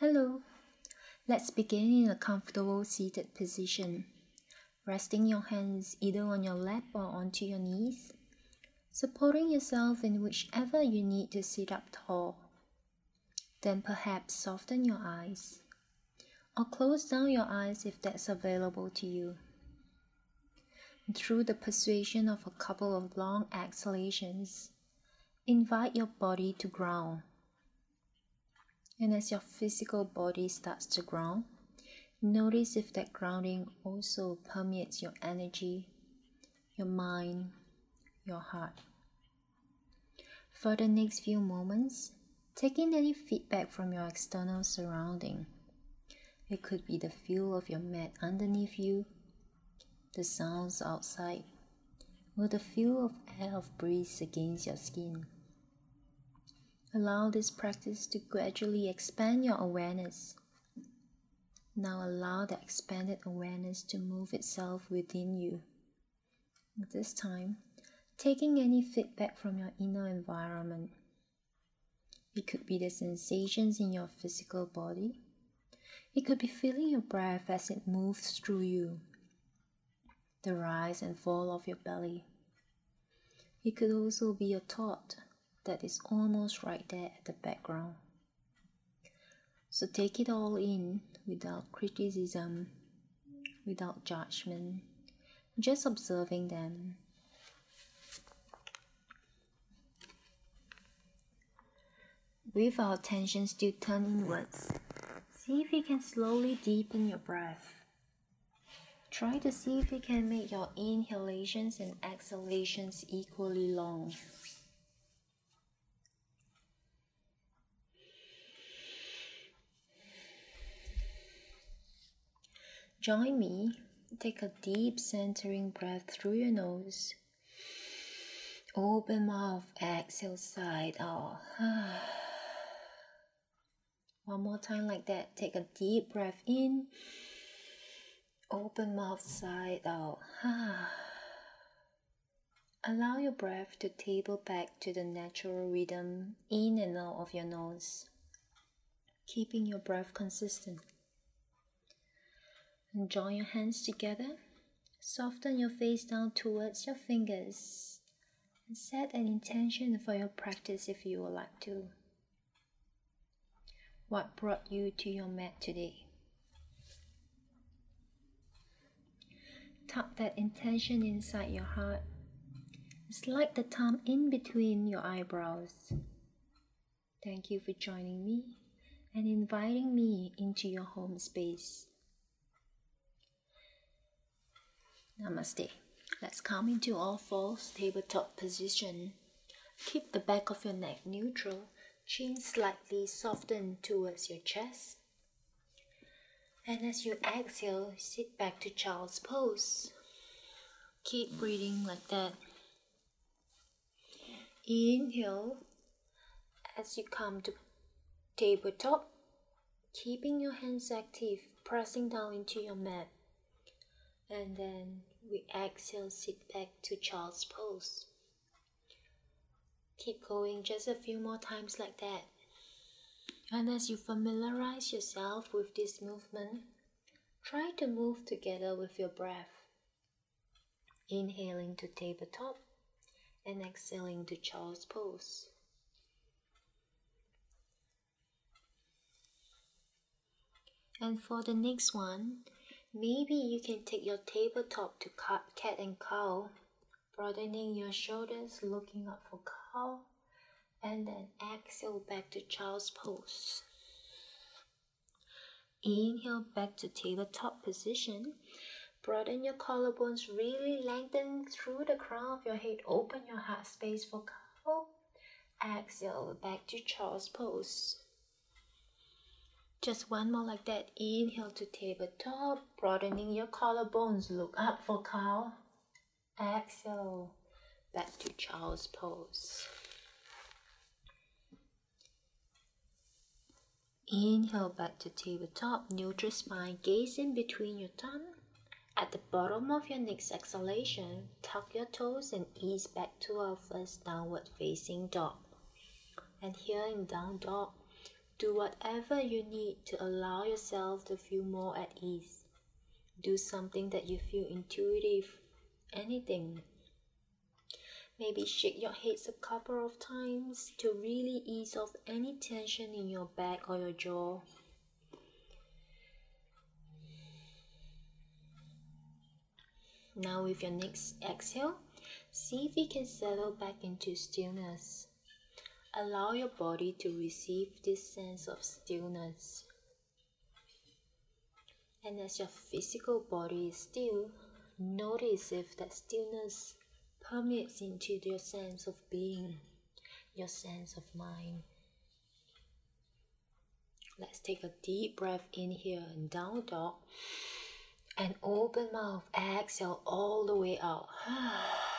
Hello. Let's begin in a comfortable seated position. Resting your hands either on your lap or onto your knees. Supporting yourself in whichever you need to sit up tall. Then perhaps soften your eyes. Or close down your eyes if that's available to you. through the persuasion of a couple of long exhalations, invite your body to ground. And as your physical body starts to ground, notice if that grounding also permeates your energy, your mind, your heart. For the next few moments, take in any feedback from your external surrounding. It could be the feel of your mat underneath you, the sounds outside, or the feel of air of breeze against your skin. Allow this practice to gradually expand your awareness. Now allow the expanded awareness to move itself within you. This time, taking any feedback from your inner environment. It could be the sensations in your physical body. It could be feeling your breath as it moves through you, the rise and fall of your belly. It could also be a thought that is almost right there at the background. So take it all in without criticism, without judgment, just observing them. With our attention still turned inwards, see if you can slowly deepen your breath. Try to see if you can make your inhalations and exhalations equally long. Join me. Take a deep centering breath through your nose. Open mouth, exhale side out. Oh. One more time like that. Take a deep breath in. Open mouth side out. Oh. Allow your breath to table back to the natural rhythm in and out of your nose, keeping your breath consistent. And join your hands together. Soften your face down towards your fingers. And set an intention for your practice if you would like to. What brought you to your mat today? Tuck that intention inside your heart. Slide the thumb in between your eyebrows. Thank you for joining me and inviting me into your home space. Namaste. Let's come into all fours, tabletop position. Keep the back of your neck neutral, chin slightly softened towards your chest. And as you exhale, sit back to child's pose. Keep breathing like that. Inhale as you come to tabletop, keeping your hands active, pressing down into your mat and then we exhale, sit back to child's pose. Keep going just a few more times like that. And as you familiarize yourself with this movement, try to move together with your breath. Inhaling to tabletop and exhaling to child's pose. And for the next one, Maybe you can take your tabletop to cat and cow, broadening your shoulders, looking up for cow, and then exhale back to child's pose. Inhale back to tabletop position. Broaden your collarbones, really lengthen through the crown of your head. Open your heart space for cow. Exhale back to child's pose. Just one more like that. Inhale to tabletop, broadening your collarbones. Look up for cow. Exhale, back to child's pose. Inhale back to tabletop, neutral spine, gaze in between your thumb. At the bottom of your next exhalation, tuck your toes and ease back to our first downward facing dog. And here in down dog, Do whatever you need to allow yourself to feel more at ease. Do something that you feel intuitive, anything. Maybe shake your hips a couple of times to really ease off any tension in your back or your jaw. Now, with your next exhale, see if you can settle back into stillness. Allow your body to receive this sense of stillness. And as your physical body is still, notice if that stillness permeates into your sense of being, your sense of mind. Let's take a deep breath in here and down dog and open mouth. Exhale all the way out. Ah.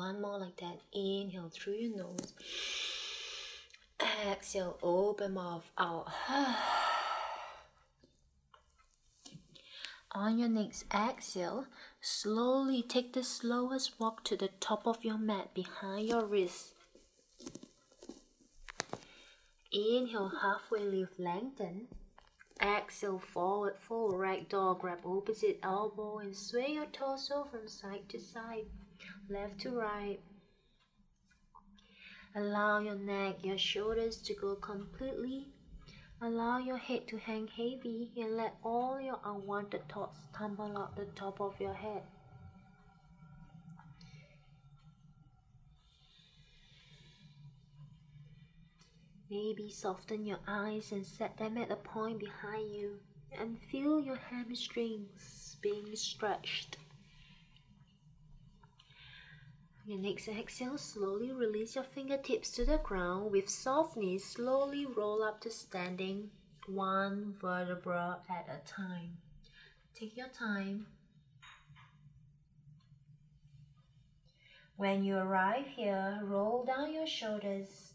One more like that. Inhale through your nose. Exhale, open mouth out. On your next exhale, slowly take the slowest walk to the top of your mat behind your wrist. Inhale, halfway lift, lengthen. Exhale, forward fold, ragdoll, grab opposite elbow and sway your torso from side to side, left to right. Allow your neck, your shoulders to go completely. Allow your head to hang heavy and let all your unwanted thoughts tumble out the top of your head. Maybe soften your eyes and set them at a point behind you and feel your hamstrings being stretched. Your next exhale, slowly release your fingertips to the ground. With softness, slowly roll up to standing, one vertebra at a time. Take your time. When you arrive here, roll down your shoulders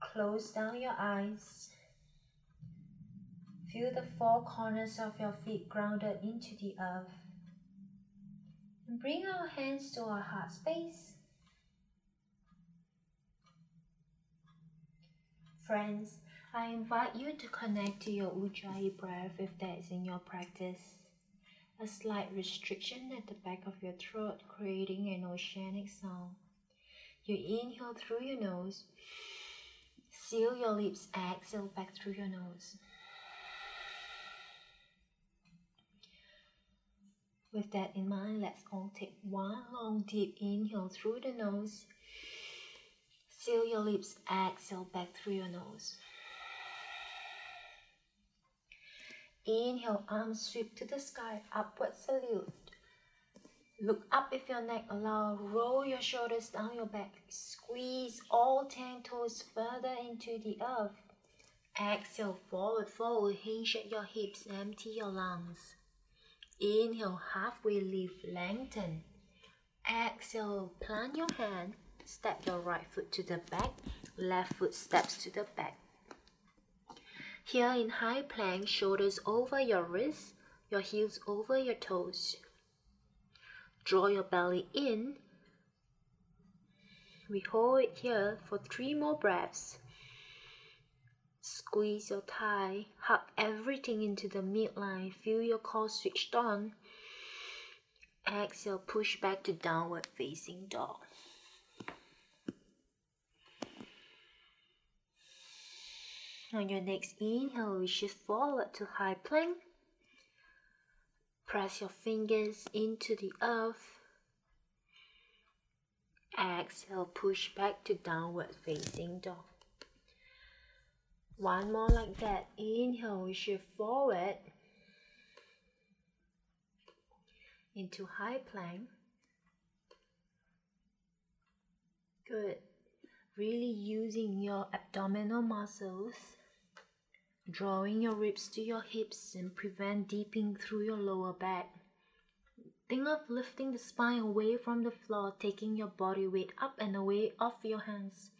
Close down your eyes. Feel the four corners of your feet grounded into the earth. Bring our hands to our heart space. Friends, I invite you to connect to your Ujjayi breath if that is in your practice. A slight restriction at the back of your throat, creating an oceanic sound. You inhale through your nose Seal your lips, exhale back through your nose. With that in mind, let's all take one long deep inhale through the nose. Seal your lips, exhale back through your nose. Inhale, arms sweep to the sky, upward salute. Look up if your neck allow. Roll your shoulders down your back. Squeeze all 10 toes further into the earth. Exhale, forward fold. Hinge at your hips. Empty your lungs. Inhale, halfway lift. Lengthen. Exhale, plant your hand. Step your right foot to the back. Left foot steps to the back. Here in high plank, shoulders over your wrists, your heels over your toes. Draw your belly in. We hold it here for three more breaths. Squeeze your thigh, hug everything into the midline. Feel your core switched on. Exhale, push back to downward facing dog. On your next inhale, we shift forward to high plank. Press your fingers into the earth. Exhale, push back to downward facing dog. One more like that. Inhale, we shift forward into high plank. Good. Really using your abdominal muscles drawing your ribs to your hips and prevent deeping through your lower back. Think of lifting the spine away from the floor, taking your body weight up and away off your hands.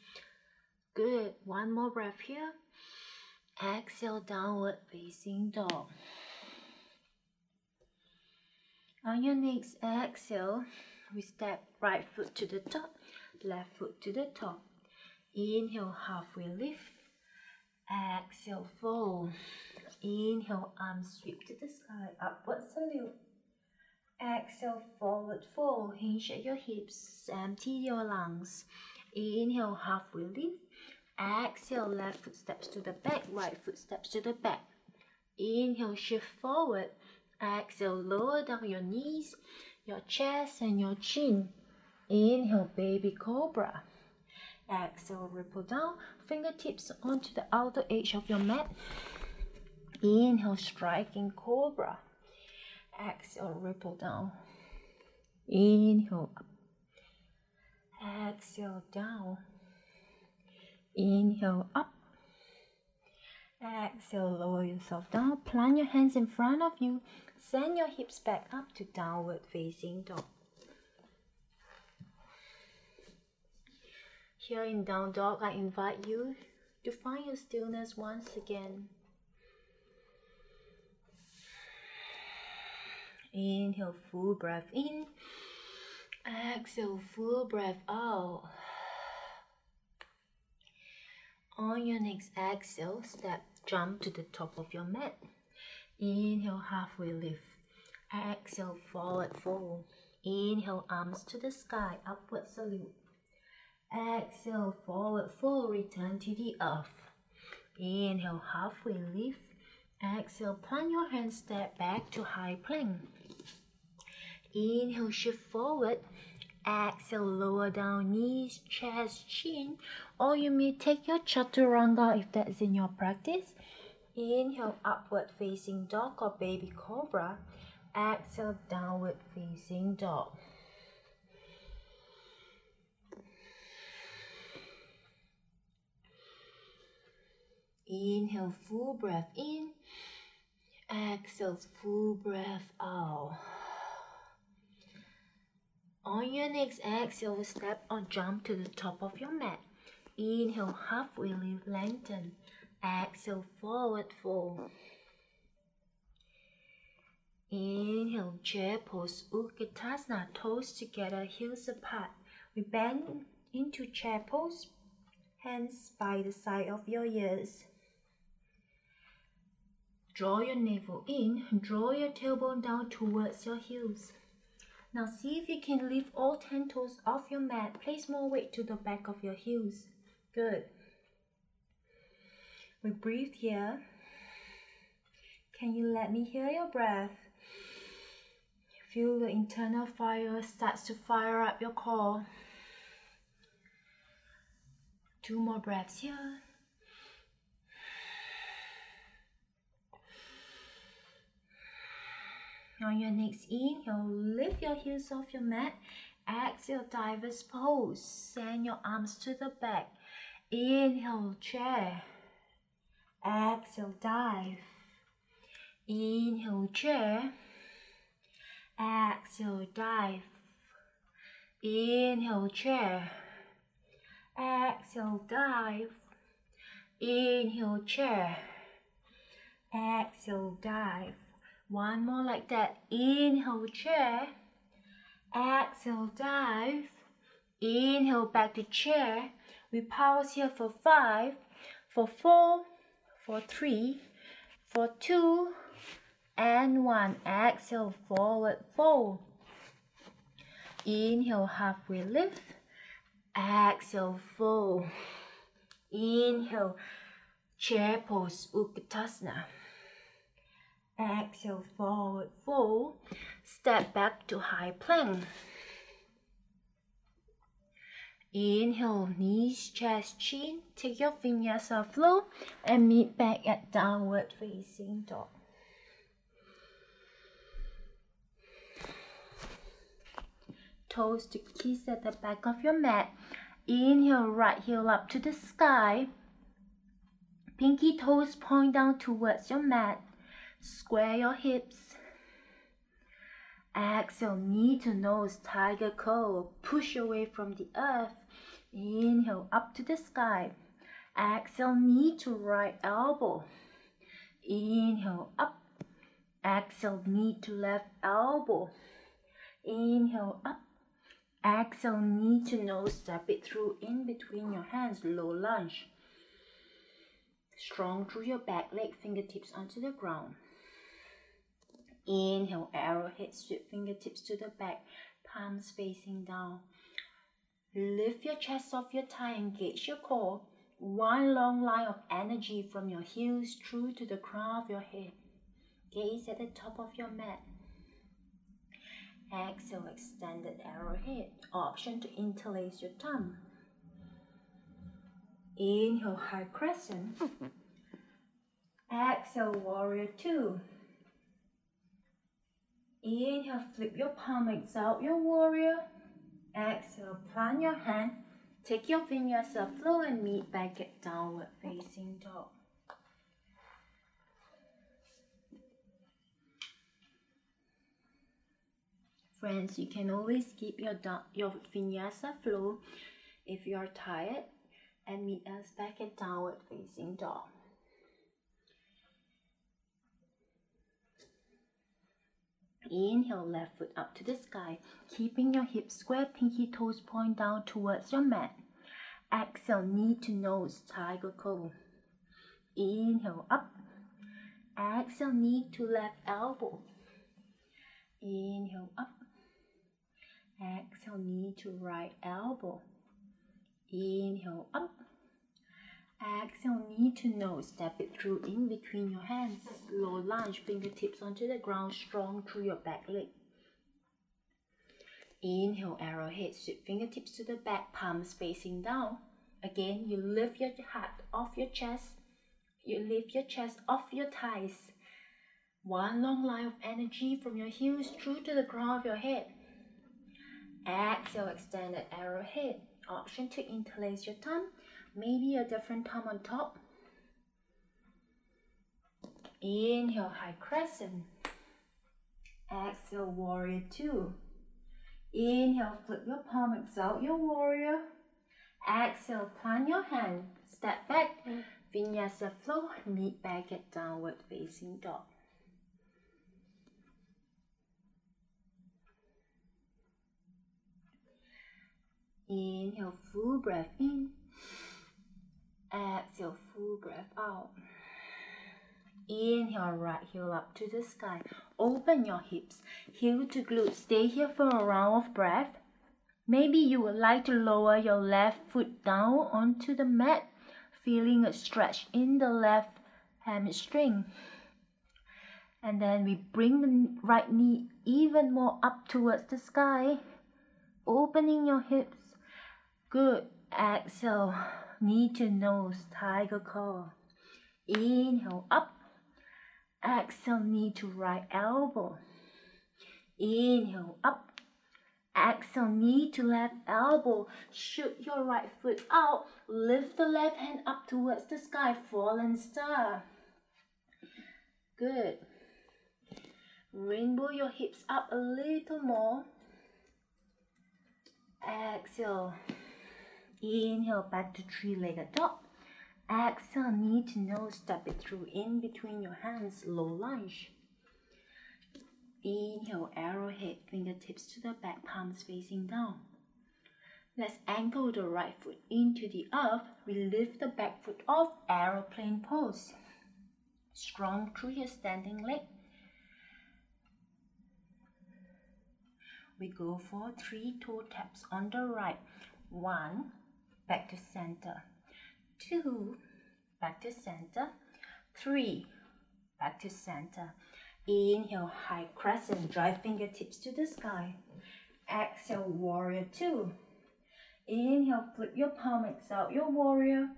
Good. One more breath here. Exhale, downward facing dog. On your next exhale, we step right foot to the top, left foot to the top. Inhale, halfway lift. Exhale, fold. Inhale, arms sweep to the sky, upward salute. Exhale, forward fold. Hinge at your hips, empty your lungs. Inhale, halfway lift. Exhale, left foot steps to the back, right foot steps to the back. Inhale, shift forward. Exhale, lower down your knees, your chest, and your chin. Inhale, baby cobra. Exhale, ripple down, fingertips onto the outer edge of your mat. Inhale, striking cobra. Exhale, ripple down. Inhale up. Exhale down. Inhale up. Exhale, lower yourself down. Plant your hands in front of you. Send your hips back up to downward facing dog. Here in down dog, I invite you to find your stillness once again. Inhale, full breath in. Exhale, full breath out. On your next exhale, step, jump to the top of your mat. Inhale, halfway lift. Exhale, forward fold. Inhale, arms to the sky, upward salute. Exhale, forward fold, return to the earth. Inhale, halfway lift. Exhale, plant your hands, step back to high plank. Inhale, shift forward. Exhale, lower down knees, chest, chin. Or you may take your chaturanga if that's in your practice. Inhale, upward facing dog or baby cobra. Exhale, downward facing dog. Inhale, full breath in. Exhale, full breath out. On your next exhale, step or jump to the top of your mat. Inhale, halfway lift, lengthen. Exhale, forward fold. Inhale, chair pose, Utkatasana, toes together, heels apart. We bend into chair pose, hands by the side of your ears. Draw your navel in, draw your tailbone down towards your heels. Now see if you can lift all 10 toes off your mat. Place more weight to the back of your heels. Good. We breathe here. Can you let me hear your breath? Feel the internal fire starts to fire up your core. Two more breaths here. On your next inhale, lift your heels off your mat. Exhale, diver's pose. Send your arms to the back. Inhale, chair. Exhale, dive. Inhale, chair. Exhale, dive. Inhale, chair. Exhale, dive. Inhale, chair. Exhale, dive. One more like that. Inhale, chair. Exhale, dive. Inhale, back to chair. We pause here for five, for four, for three, for two, and one. Exhale, forward fold. Inhale, halfway lift. Exhale, fold. Inhale, chair pose, Utkatasana. Exhale, forward fold. Step back to high plank. Inhale, knees, chest, chin. Take your vinyasa flow and meet back at downward facing dog. Toes to kiss at the back of your mat. Inhale, right heel up to the sky. Pinky toes point down towards your mat. Square your hips. Exhale, knee to nose, tiger curl. Push away from the earth. Inhale, up to the sky. Exhale, knee to right elbow. Inhale, up. Exhale, knee to left elbow. Inhale, up. Exhale, knee to nose, step it through in between your hands, low lunge. Strong through your back leg, fingertips onto the ground. Inhale, arrowhead, sweep fingertips to the back, palms facing down. Lift your chest off your thigh, engage your core. One long line of energy from your heels through to the crown of your head. Gaze at the top of your mat. Exhale, extended arrowhead. Option to interlace your thumb. Inhale, high crescent. Exhale, warrior two. Inhale, flip your palm, exhale your warrior. Exhale, plant your hand. Take your vinyasa flow and meet back at downward facing dog. Friends, you can always keep your, your vinyasa flow if you are tired and meet us back at downward facing dog. Inhale, left foot up to the sky, keeping your hips square, pinky toes point down towards your mat. Exhale, knee to nose, tiger pose. Inhale, up. Exhale, knee to left elbow. Inhale, up. Exhale, knee to right elbow. Inhale, up. Exhale, knee to nose. Step it through in between your hands. Low lunge, fingertips onto the ground, strong through your back leg. Inhale, arrowhead, sweep fingertips to the back, palms facing down. Again, you lift your heart off your chest. You lift your chest off your thighs. One long line of energy from your heels through to the crown of your head. Exhale, extended arrowhead. Option to interlace your thumb maybe a different thumb on top. Inhale, high crescent. Exhale, warrior two. Inhale, flip your palm, exhale your warrior. Exhale, plant your hand, step back, vinyasa flow, meet back at downward facing dog. Inhale, full breath in. Exhale, full breath out. Inhale, right heel up to the sky. Open your hips, heel to glute. Stay here for a round of breath. Maybe you would like to lower your left foot down onto the mat, feeling a stretch in the left hamstring. And then we bring the right knee even more up towards the sky, opening your hips. Good. Exhale knee to nose, tiger curl. Inhale up. Exhale, knee to right elbow. Inhale up. Exhale, knee to left elbow. Shoot your right foot out. Lift the left hand up towards the sky. Fallen star. Good. Rainbow your hips up a little more. Exhale. Inhale back to three-legged dog. Exhale, knee to nose, step it through in between your hands, low lunge. Inhale, arrowhead, fingertips to the back, palms facing down. Let's angle the right foot into the earth. We lift the back foot off, aeroplane pose. Strong through your standing leg. We go for three toe taps on the right. One, back to center. Two, back to center. Three, back to center. Inhale, high crescent, drive fingertips to the sky. Exhale, warrior two. Inhale, flip your palm, exhale your warrior.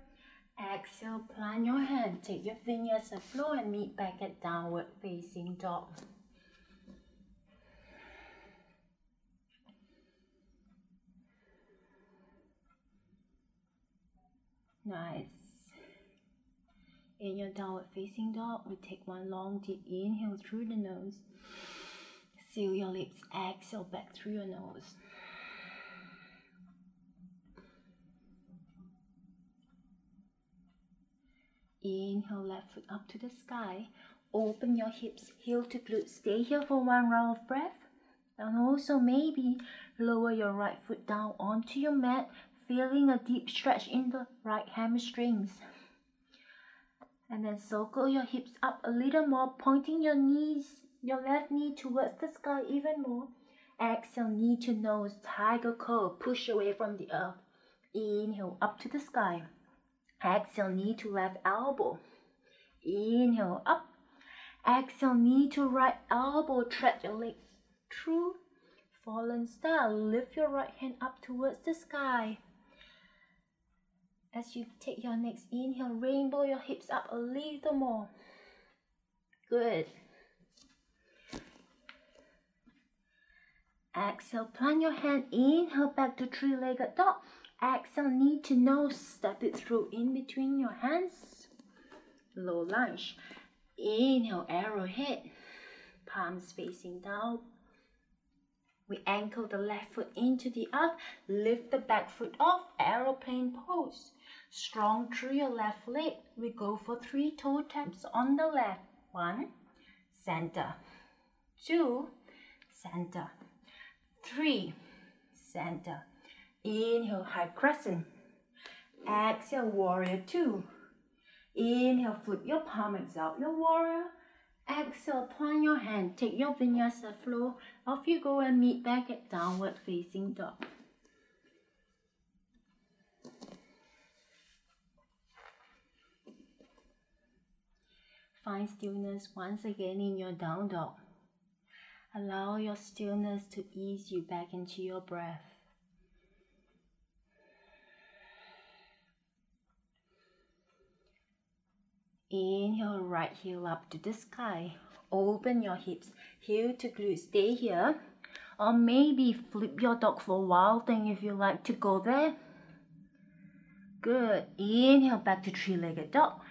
Exhale, plant your hand, take your vinyasa flow and meet back at downward facing dog. Nice. In your downward facing dog, we take one long deep inhale through the nose. Seal your lips, exhale back through your nose. Inhale, left foot up to the sky. Open your hips, heel to glute. Stay here for one round of breath. And also maybe lower your right foot down onto your mat, feeling a deep stretch in the right hamstrings. And then circle your hips up a little more, pointing your knees, your left knee towards the sky even more. Exhale, knee to nose, tiger curl, push away from the earth. Inhale, up to the sky. Exhale, knee to left elbow. Inhale, up. Exhale, knee to right elbow, tread your leg through. Fallen star, lift your right hand up towards the sky. As you take your next inhale, rainbow your hips up a little more. Good. Exhale, plant your hand, inhale back to three-legged dog. Exhale, knee to nose, step it through in between your hands. Low lunge. Inhale, arrow arrowhead. Palms facing down. We ankle the left foot into the earth, lift the back foot off, aeroplane pose. Strong through your left leg. We go for three toe taps on the left. One, center. Two, center. Three, center. Inhale, high crescent. Exhale, warrior two. Inhale, flip your palms out, your warrior. Exhale, plant your hand, take your vinyasa flow. Off you go and meet back at downward facing dog. Find stillness once again in your down dog. Allow your stillness to ease you back into your breath. Inhale, right heel up to the sky. Open your hips, heel to glute, stay here. Or maybe flip your dog for wild thing if you like to go there. Good. Inhale, back to three-legged dog.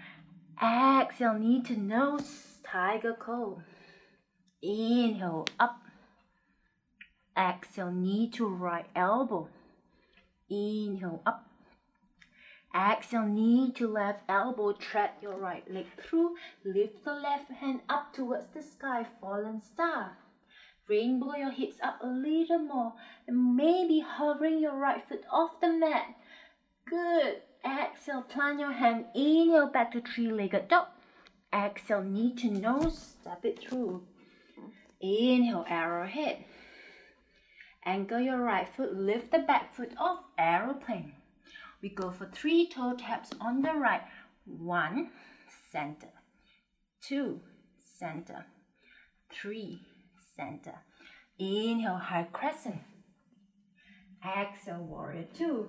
Exhale, knee to nose, tiger curl. Inhale, up. Exhale, knee to right elbow. Inhale, up. Exhale, knee to left elbow, tread your right leg through. Lift the left hand up towards the sky, fallen star. Rainbow your hips up a little more, and maybe hovering your right foot off the mat. Good. Exhale, plant your hand. Inhale, back to three-legged dog. Exhale, knee to nose, step it through. Inhale, arrowhead. Angle your right foot, lift the back foot off, aeroplane. We go for three toe taps on the right. One, center. Two, center. Three, center. Inhale, high crescent. Exhale, warrior two.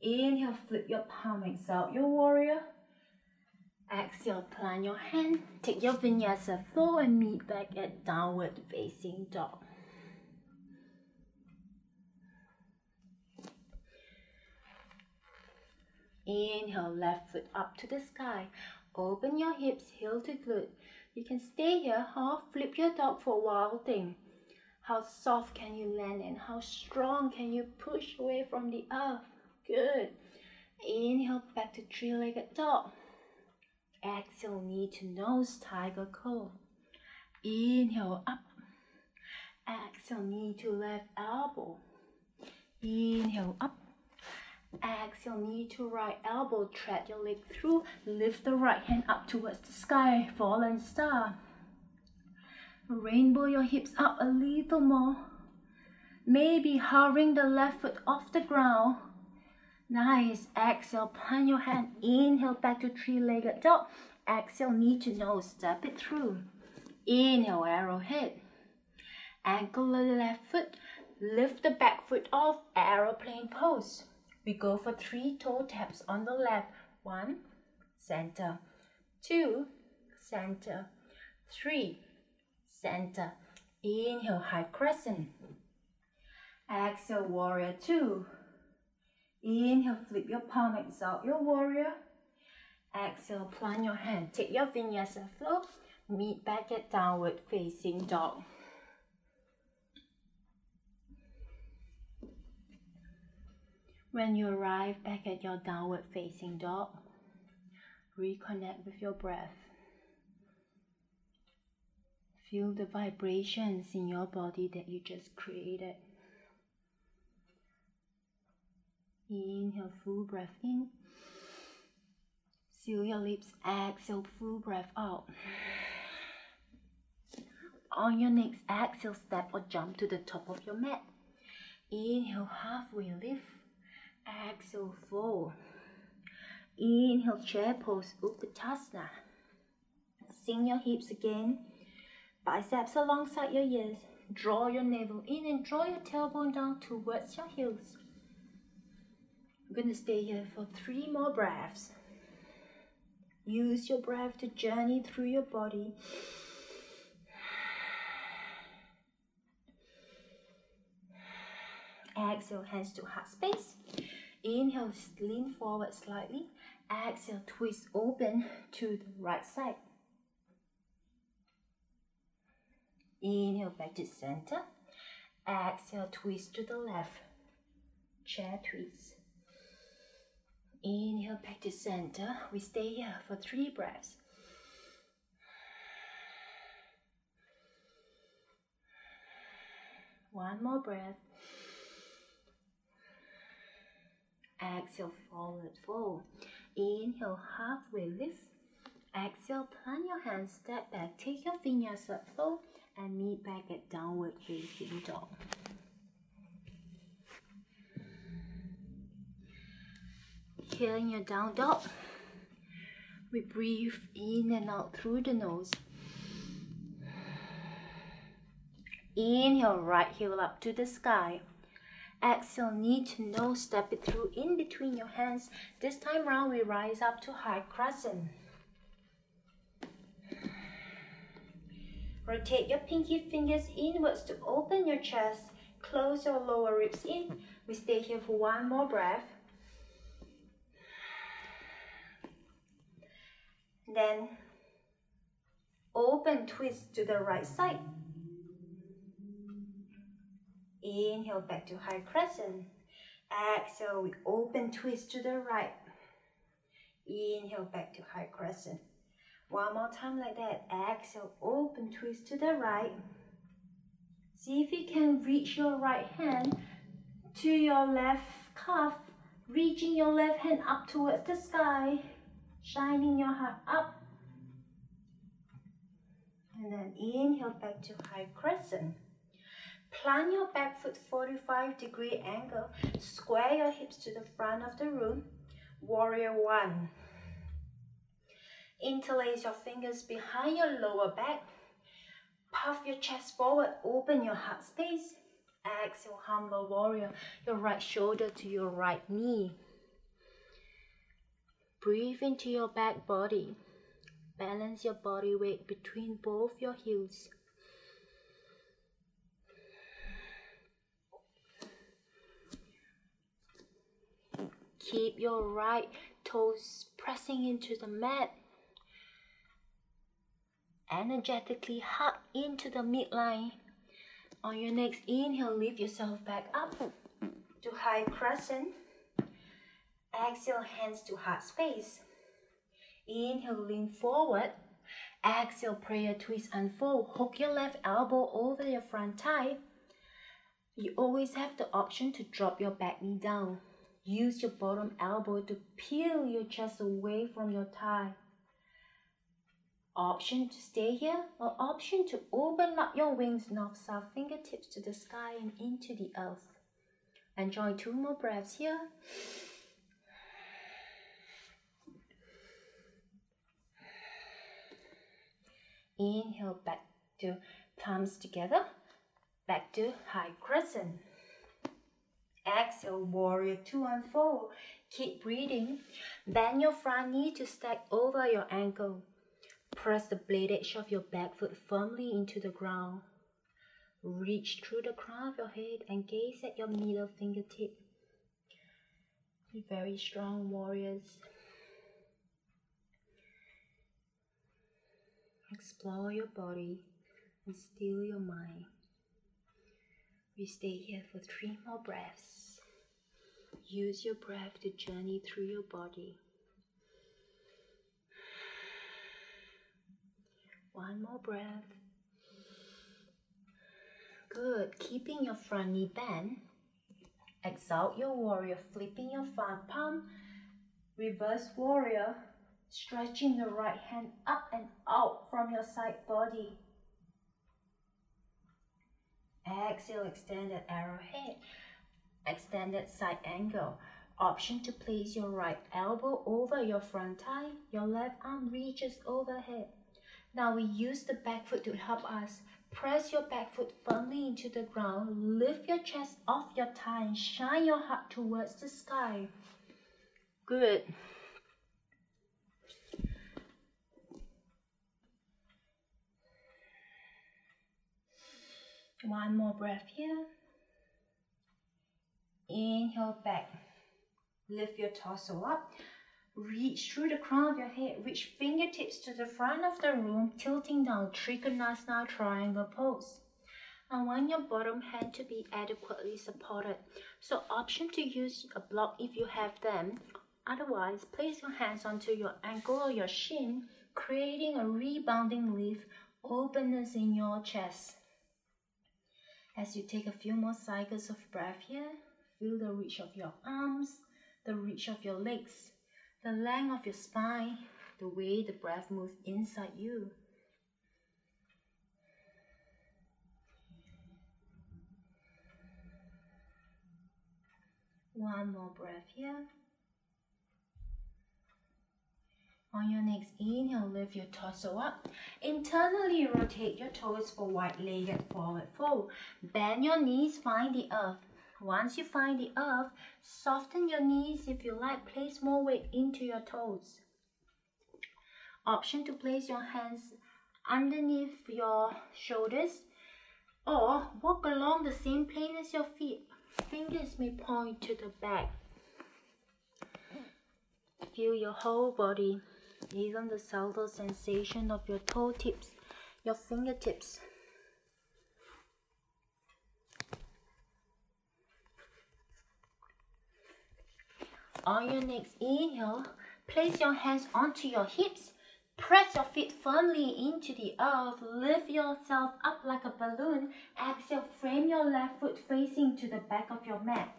Inhale, flip your palm, exhale your warrior. Exhale, plant your hand. Take your vinyasa flow and meet back at downward facing dog. Inhale, left foot up to the sky. Open your hips, heel to glute. You can stay here or flip your dog for a wild thing. How soft can you land and how strong can you push away from the earth? Good. Inhale, back to three-legged dog. Exhale, knee to nose, tiger curl. Inhale, up. Exhale, knee to left elbow. Inhale, up. Exhale, knee to right elbow, tread your leg through, lift the right hand up towards the sky, fallen star. Rainbow your hips up a little more. Maybe hovering the left foot off the ground. Nice. Exhale, plant your hand. Inhale, back to three-legged dog. Exhale, knee to nose, step it through. Inhale, arrowhead. Ankle the left foot. Lift the back foot off, aeroplane pose. We go for three toe taps on the left. One, center. Two, center. Three, center. Inhale, high crescent. Exhale, warrior two. Inhale, flip your palm, exhale your warrior. Exhale, plant your hand. Take your vinyasa flow. Meet back at downward facing dog. When you arrive back at your downward facing dog, reconnect with your breath. Feel the vibrations in your body that you just created. Inhale, full breath in. Seal your lips, exhale, full breath out. On your next exhale, step or jump to the top of your mat. Inhale, halfway lift. Exhale, fold. Inhale, chair pose, Utkatasana. Sink your hips again. Biceps alongside your ears. Draw your navel in and draw your tailbone down towards your heels. We're going to stay here for three more breaths. Use your breath to journey through your body. Exhale, hands to heart space. Inhale, lean forward slightly. Exhale, twist open to the right side. Inhale, back to center. Exhale, twist to the left. Chair twist. Inhale, back to center. We stay here for three breaths. One more breath. Exhale, forward fold. Inhale, halfway lift. Exhale, plant your hands, step back, take your vinyasa flow, and meet back at downward facing dog. Here in your down dog, we breathe in and out through the nose. Inhale, right heel up to the sky. Exhale, knee to nose, step it through in between your hands. This time round, we rise up to high crescent. Rotate your pinky fingers inwards to open your chest. Close your lower ribs in. We stay here for one more breath. Then open twist to the right side. Inhale back to high crescent. Exhale, we open twist to the right. Inhale back to high crescent. One more time like that. Exhale, open twist to the right. See if you can reach your right hand to your left calf, reaching your left hand up towards the sky, shining your heart up. And then inhale back to high crescent. Plant your back foot 45 degree angle. Square your hips to the front of the room. Warrior one. Interlace your fingers behind your lower back. Puff your chest forward, open your heart space. Exhale, humble warrior, your right shoulder to your right knee. Breathe into your back body. Balance your body weight between both your heels. Keep your right toes pressing into the mat. Energetically hug into the midline. On your next inhale, lift yourself back up to high crescent. Exhale, hands to heart space. Inhale, lean forward. Exhale, prayer twist unfold. Hook your left elbow over your front thigh. You always have the option to drop your back knee down. Use your bottom elbow to peel your chest away from your thigh. Option to stay here or option to open up your wings north-south fingertips to the sky and into the earth. Enjoy two more breaths here. Inhale back to palms together, back to high crescent. Exhale, warrior two and four. Keep breathing. Bend your front knee to stack over your ankle. Press the blade edge of your back foot firmly into the ground. Reach through the crown of your head and gaze at your middle fingertip. Be very strong, warriors. Explore your body and still your mind. We stay here for three more breaths. Use your breath to journey through your body. One more breath. Good. Keeping your front knee bent. Exalt your warrior, flipping your front palm. Reverse warrior, stretching the right hand up and out from your side body. Exhale, extended arrowhead. Extended side angle. Option to place your right elbow over your front thigh. Your left arm reaches overhead. Now we use the back foot to help us. Press your back foot firmly into the ground. Lift your chest off your thigh and shine your heart towards the sky. Good. One more breath here. Inhale back. Lift your torso up. Reach through the crown of your head. Reach fingertips to the front of the room, tilting down Trikonasana triangle pose. I want your bottom hand to be adequately supported. So option to use a block if you have them. Otherwise, place your hands onto your ankle or your shin, creating a rebounding lift, openness in your chest. As you take a few more cycles of breath here, feel the reach of your arms, the reach of your legs, the length of your spine, the way the breath moves inside you. One more breath here. On your next inhale, lift your torso up. Internally rotate your toes for wide-legged forward fold. Bend your knees, find the earth. Once you find the earth, soften your knees if you like. Place more weight into your toes. Option to place your hands underneath your shoulders or walk along the same plane as your feet. Fingers may point to the back. Feel your whole body even the subtle sensation of your toe tips, your fingertips. On your next inhale, place your hands onto your hips. Press your feet firmly into the earth. Lift yourself up like a balloon. Exhale, frame your left foot facing to the back of your mat.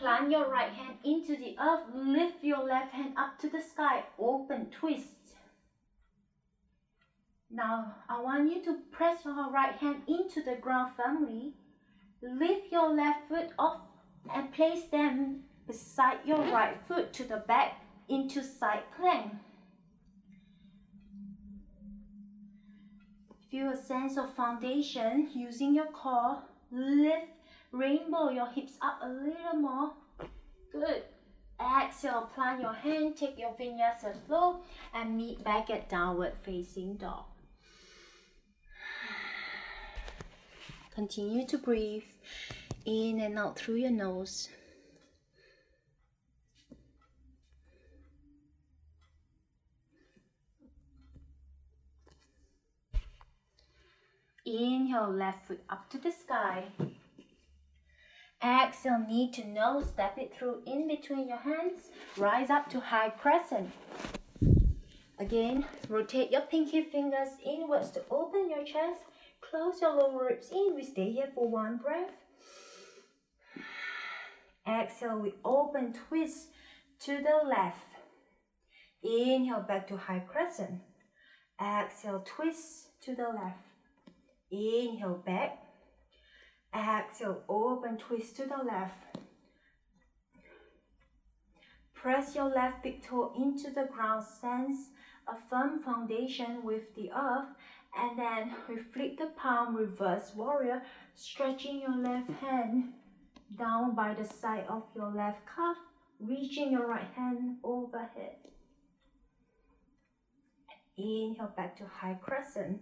Plant your right hand into the earth. Lift your left hand up to the sky. Open twist. Now, I want you to press your right hand into the ground firmly. Lift your left foot off and place them beside your right foot to the back into side plank. Feel a sense of foundation using your core. Lift Rainbow your hips up a little more. Good. Exhale, plant your hand, take your fingers vinyasa flow, and meet back at downward facing dog. Continue to breathe in and out through your nose. Inhale, left foot up to the sky. Exhale, knee to nose, step it through in between your hands. Rise up to high crescent. Again, rotate your pinky fingers inwards to open your chest. Close your lower ribs in. We stay here for one breath. Exhale, we open twist to the left. Inhale back to high crescent. Exhale, twist to the left. Inhale back. Exhale, open, twist to the left. Press your left big toe into the ground, sense a firm foundation with the earth, and then we flip the palm, reverse warrior, stretching your left hand down by the side of your left calf, reaching your right hand overhead. Inhale back to high crescent.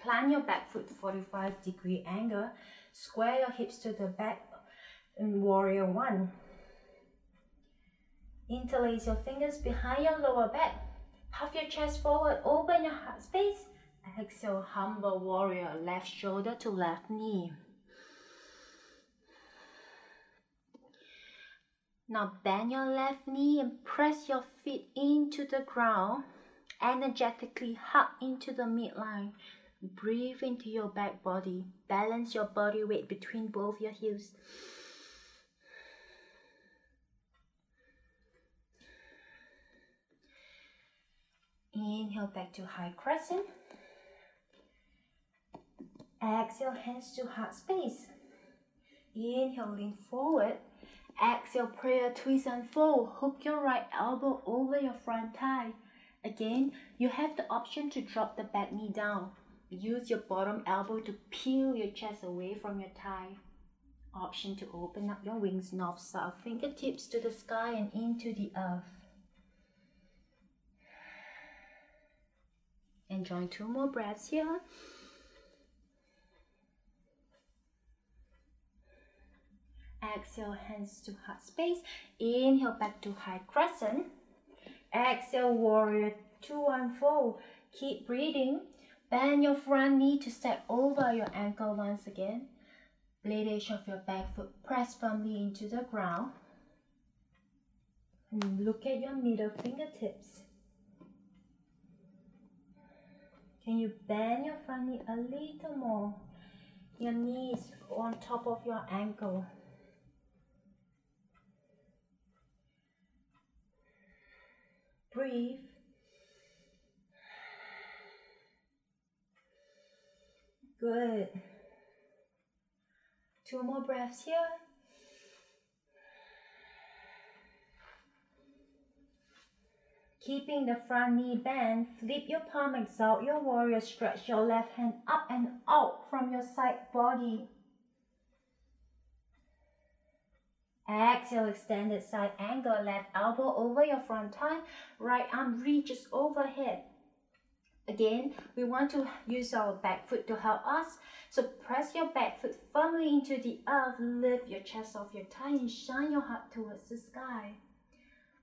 Plant your back foot 45 degree angle Square your hips to the back in warrior one. Interlace your fingers behind your lower back. Puff your chest forward, open your heart space. Exhale, humble warrior, left shoulder to left knee. Now bend your left knee and press your feet into the ground. Energetically hug into the midline. Breathe into your back body. Balance your body weight between both your heels. Inhale back to high crescent. Exhale, hands to heart space. Inhale, lean forward. Exhale, prayer twist and fold. Hook your right elbow over your front thigh. Again, you have the option to drop the back knee down. Use your bottom elbow to peel your chest away from your thigh. Option to open up your wings north south, fingertips to the sky and into the earth. Enjoy two more breaths here. Exhale, hands to heart space. Inhale back to high crescent. Exhale, warrior two unfold. Keep breathing. Bend your front knee to step over your ankle once again. Blade edge of your back foot press firmly into the ground. And look at your middle fingertips. Can you bend your front knee a little more? Your knees on top of your ankle. Breathe. Good. Two more breaths here. Keeping the front knee bent, flip your palm, exalt your warrior, stretch your left hand up and out from your side body. Exhale, extended side angle, left elbow over your front thigh, right arm reaches overhead. Again, we want to use our back foot to help us. So press your back foot firmly into the earth, lift your chest off your thigh and shine your heart towards the sky.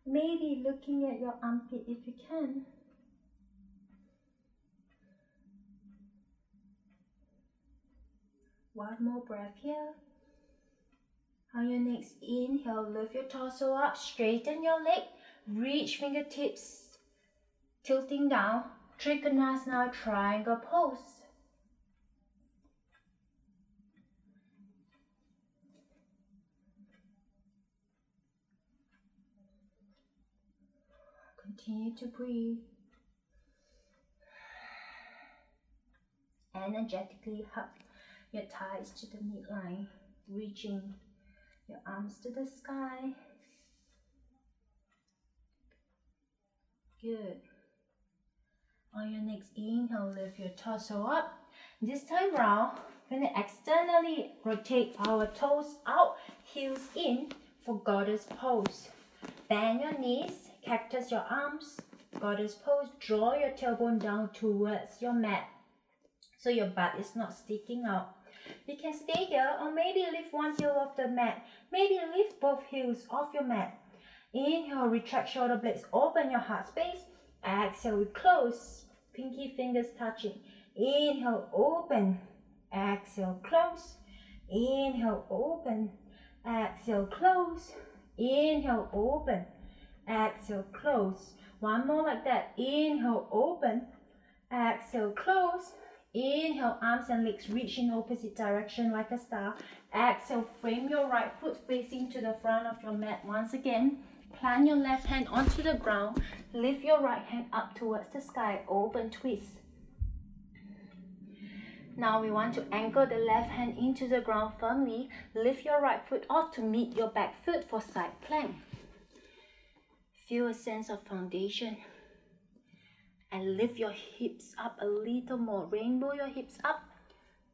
Maybe looking at your armpit if you can. One more breath here. On your next inhale, lift your torso up, straighten your leg, reach fingertips tilting down, Trikonasana triangle pose. Continue to breathe. Energetically hug your thighs to the midline, reaching your arms to the sky. Good. On your next inhale, lift your torso up. This time round, we're gonna externally rotate our toes out, heels in for goddess pose. Bend your knees, cactus your arms, goddess pose. Draw your tailbone down towards your mat so your butt is not sticking out. You can stay here or maybe lift one heel off the mat. Maybe lift both heels off your mat. Inhale, retract shoulder blades, open your heart space. Exhale, we close. Pinky fingers touching. Inhale, open. Exhale, close. Inhale, open. Exhale, close. Inhale, open. Exhale, close. One more like that. Inhale, open. Exhale, close. Inhale, arms and legs reach in opposite direction like a star. Exhale, frame your right foot facing to the front of your mat once again. Plant your left hand onto the ground. Lift your right hand up towards the sky. Open twist. Now we want to anchor the left hand into the ground firmly. Lift your right foot off to meet your back foot for side plank. Feel a sense of foundation and lift your hips up a little more. Rainbow your hips up.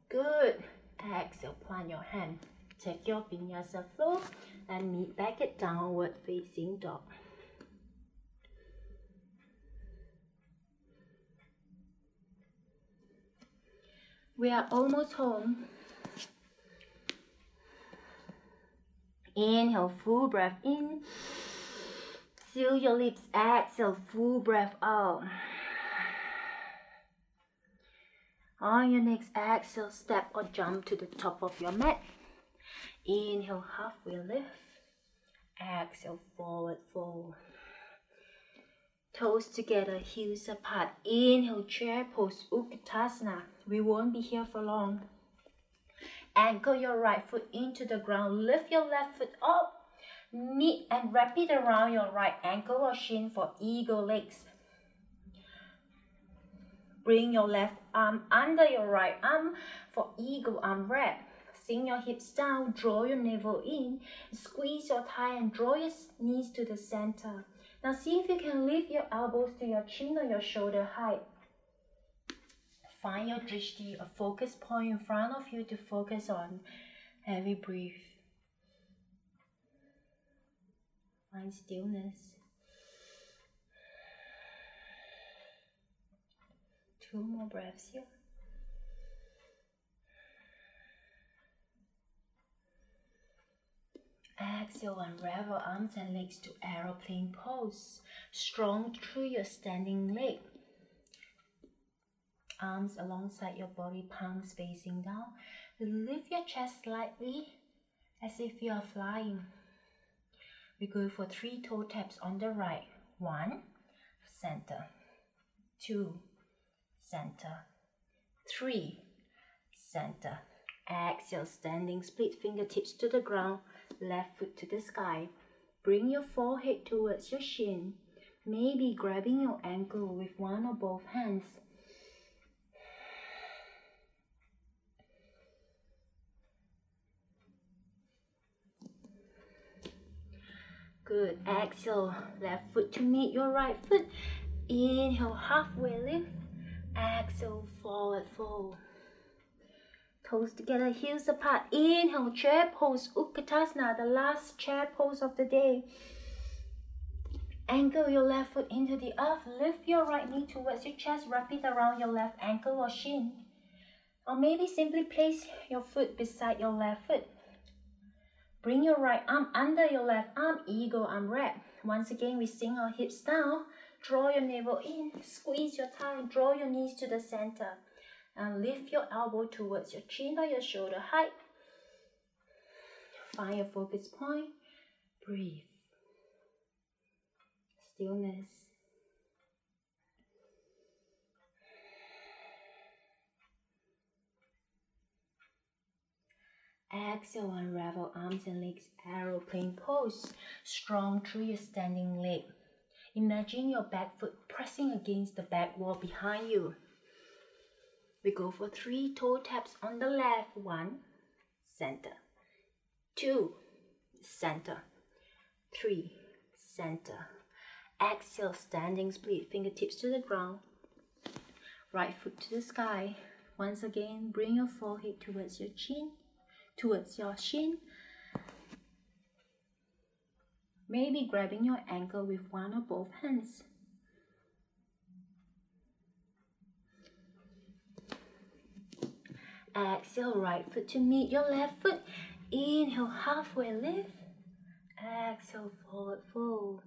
Good. Exhale, plant your hand. Take your vinyasa flow and meet back at downward facing dog. We are almost home. Inhale, full breath in. Seal your lips. Exhale, full breath out. On your next exhale, step or jump to the top of your mat. Inhale, halfway lift. Exhale, forward fold. Toes together, heels apart. Inhale, chair pose, Utkatasana. We won't be here for long. Anchor your right foot into the ground. Lift your left foot up. Knee and wrap it around your right ankle or shin for eagle legs. Bring your left arm under your right arm for eagle arm wrap. Sink your hips down, draw your navel in, squeeze your thigh and draw your knees to the center. Now see if you can lift your elbows to your chin or your shoulder height. Find your drishti, a focus point in front of you to focus on. Heavy breathe. Find stillness. Two more breaths here. Exhale, unravel arms and legs to aeroplane pose. Strong through your standing leg. Arms alongside your body, palms facing down. Lift your chest slightly as if you are flying. We go for three toe taps on the right. One, center. Two, center. Three, center. Exhale, standing, split fingertips to the ground left foot to the sky. Bring your forehead towards your shin, maybe grabbing your ankle with one or both hands. Good. Exhale, left foot to meet your right foot. Inhale, halfway lift. Exhale, forward fold toes together, heels apart. Inhale, chair pose, Utkatasana, the last chair pose of the day. Angle your left foot into the earth. Lift your right knee towards your chest. Wrap it around your left ankle or shin. Or maybe simply place your foot beside your left foot. Bring your right arm under your left arm, eagle arm wrap. Once again, we sink our hips down. Draw your navel in, squeeze your thigh, draw your knees to the center and lift your elbow towards your chin or your shoulder height. Find your focus point. Breathe. Stillness. Exhale, unravel arms and legs, aeroplane pose. Strong through your standing leg. Imagine your back foot pressing against the back wall behind you. We go for three toe taps on the left. One, center. Two, center. Three, center. Exhale, standing split, fingertips to the ground. Right foot to the sky. Once again, bring your forehead towards your chin, towards your shin. Maybe grabbing your ankle with one or both hands. Exhale, right foot to meet your left foot. Inhale, halfway lift. Exhale, forward fold.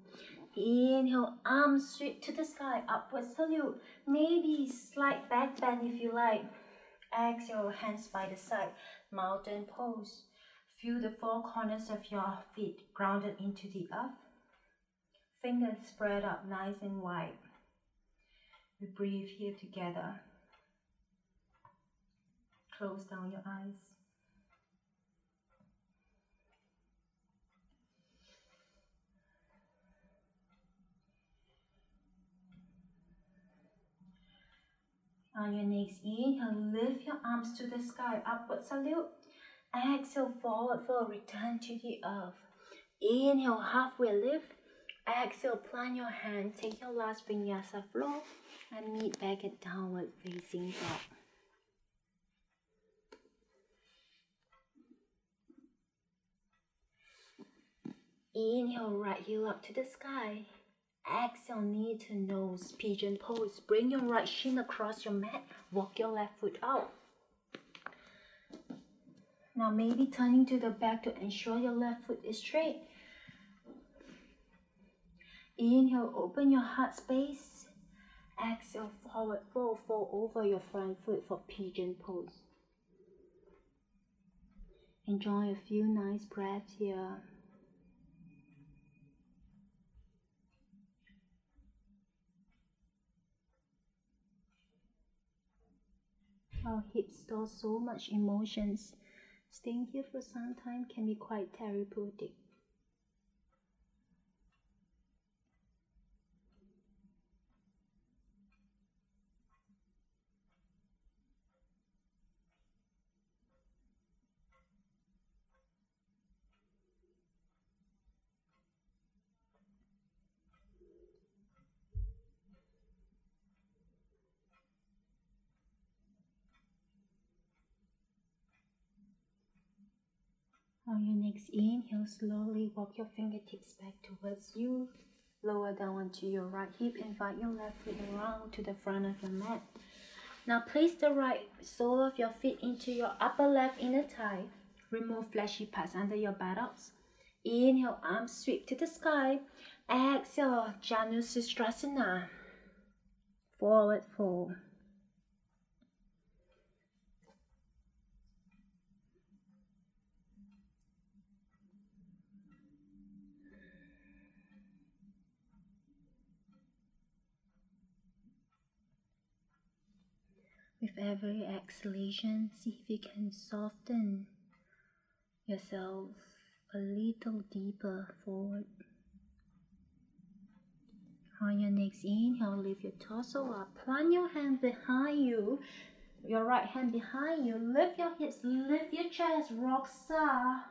Inhale, arms sweep to the sky, upward salute. Maybe slight back bend if you like. Exhale, hands by the side, mountain pose. Feel the four corners of your feet grounded into the earth. Fingers spread out nice and wide. We breathe here together. Close down your eyes. On your next inhale, lift your arms to the sky, upward salute. Exhale, forward fold, return to the earth. Inhale, halfway lift. Exhale, plant your hand, take your last vinyasa flow, and meet back at downward facing dog. Inhale, right heel up to the sky. Exhale, knee to nose, pigeon pose. Bring your right shin across your mat. Walk your left foot out. Now maybe turning to the back to ensure your left foot is straight. Inhale, open your heart space. Exhale, forward fold, fold over your front foot for pigeon pose. Enjoy a few nice breaths here. Our hips store so much emotions. Staying here for some time can be quite therapeutic. On your next inhale, slowly walk your fingertips back towards you. Lower down onto your right hip. Invite your left foot around to the front of your mat. Now place the right sole of your feet into your upper left inner thigh. Remove fleshy parts under your buttocks. Inhale, arms sweep to the sky. Exhale, Janu Sirsasana. Forward fold. With every exhalation, see if you can soften yourself a little deeper forward. On your next inhale, lift your torso up. Plant your hand behind you, your right hand behind you. Lift your hips, lift your chest, rock star.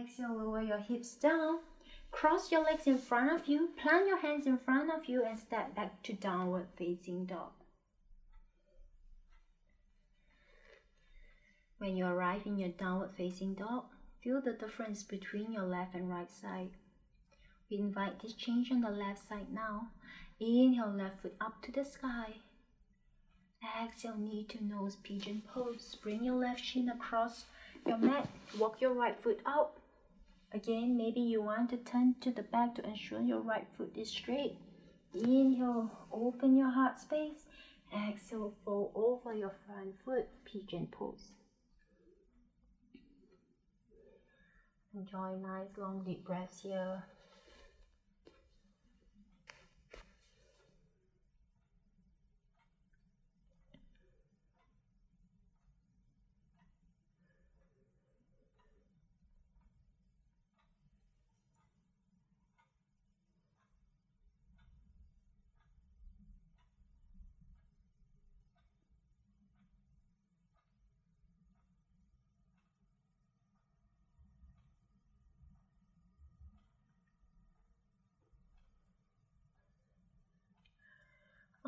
Exhale, lower your hips down. Cross your legs in front of you, plant your hands in front of you, and step back to downward facing dog. When you arrive in your downward facing dog, feel the difference between your left and right side. We invite this change on the left side now. Inhale, left foot up to the sky. Exhale, knee to nose, pigeon pose. Bring your left shin across your mat. Walk your right foot out. Again, maybe you want to turn to the back to ensure your right foot is straight. Inhale, open your heart space. Exhale, fold over your front foot, pigeon pose. Enjoy nice long deep breaths here.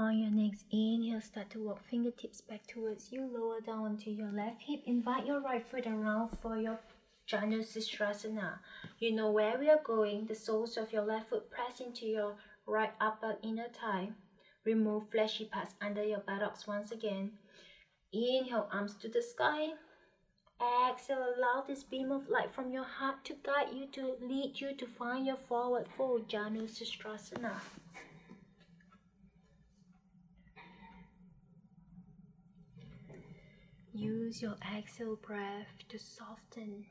On your next inhale, start to walk fingertips back towards you. Lower down onto your left hip. Invite your right foot around for your Janu Sirsasana. You know where we are going. The soles of your left foot press into your right upper inner thigh. Remove fleshy parts under your buttocks once again. Inhale, arms to the sky. Exhale, allow this beam of light from your heart to guide you, to lead you to find your forward fold, Janu Use your exhale breath to soften.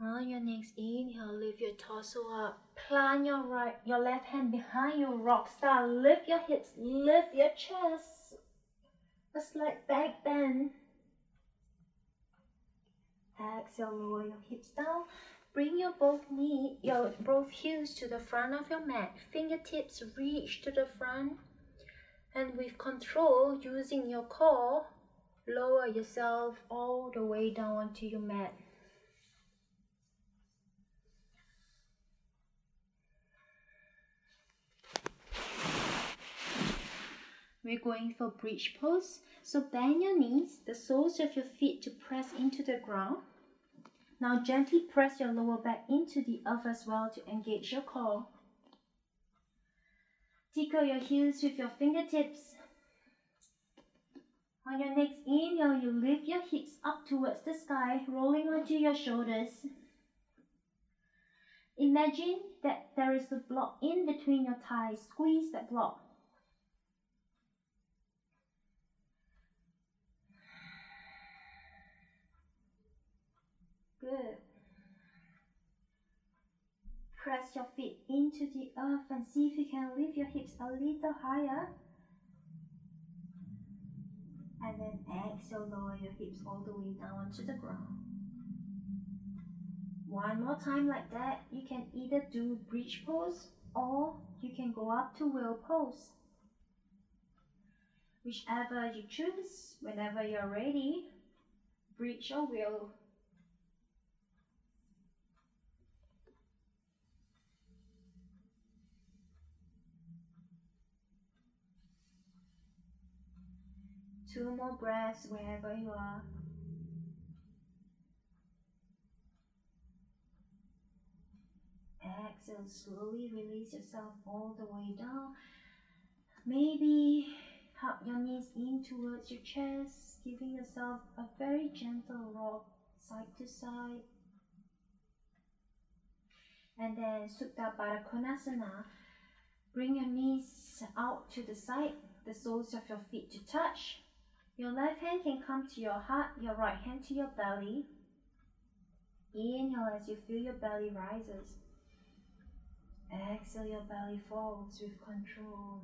On your next inhale, lift your torso up. Plant your right, your left hand behind your rock star. Lift your hips, lift your chest. A slight back bend. Exhale, lower your hips down. Bring your both knee, your both heels to the front of your mat. Fingertips reach to the front. And with control, using your core, lower yourself all the way down onto your mat. We're going for bridge pose. So bend your knees, the soles of your feet to press into the ground. Now gently press your lower back into the earth as well to engage your core. Tickle your heels with your fingertips. On your next inhale, you lift your hips up towards the sky, rolling onto your shoulders. Imagine that there is a block in between your thighs. Squeeze that block. Good. Press your feet into the earth and see if you can lift your hips a little higher. And then exhale, lower your hips all the way down to the ground. One more time like that. You can either do bridge pose or you can go up to wheel pose. Whichever you choose, whenever you're ready, bridge or wheel Two more breaths wherever you are. Exhale, slowly release yourself all the way down. Maybe hug your knees in towards your chest, giving yourself a very gentle rock side to side. And then Baddha Konasana. Bring your knees out to the side, the soles of your feet to touch. Your left hand can come to your heart, your right hand to your belly. Inhale as you feel your belly rises. Exhale, your belly falls with control.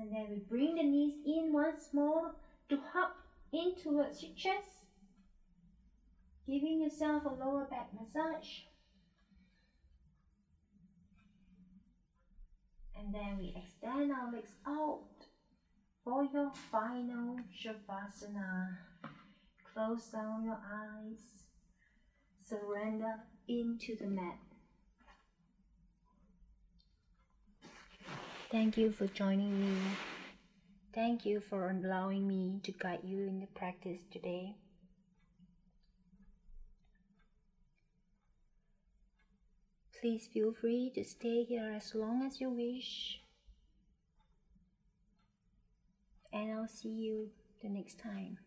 And then we bring the knees in once more to hug in towards your chest. Giving yourself a lower back massage. And then we extend our legs out for your final Shavasana. Close down your eyes. Surrender into the mat. Thank you for joining me. Thank you for allowing me to guide you in the practice today. Please feel free to stay here as long as you wish. And I'll see you the next time.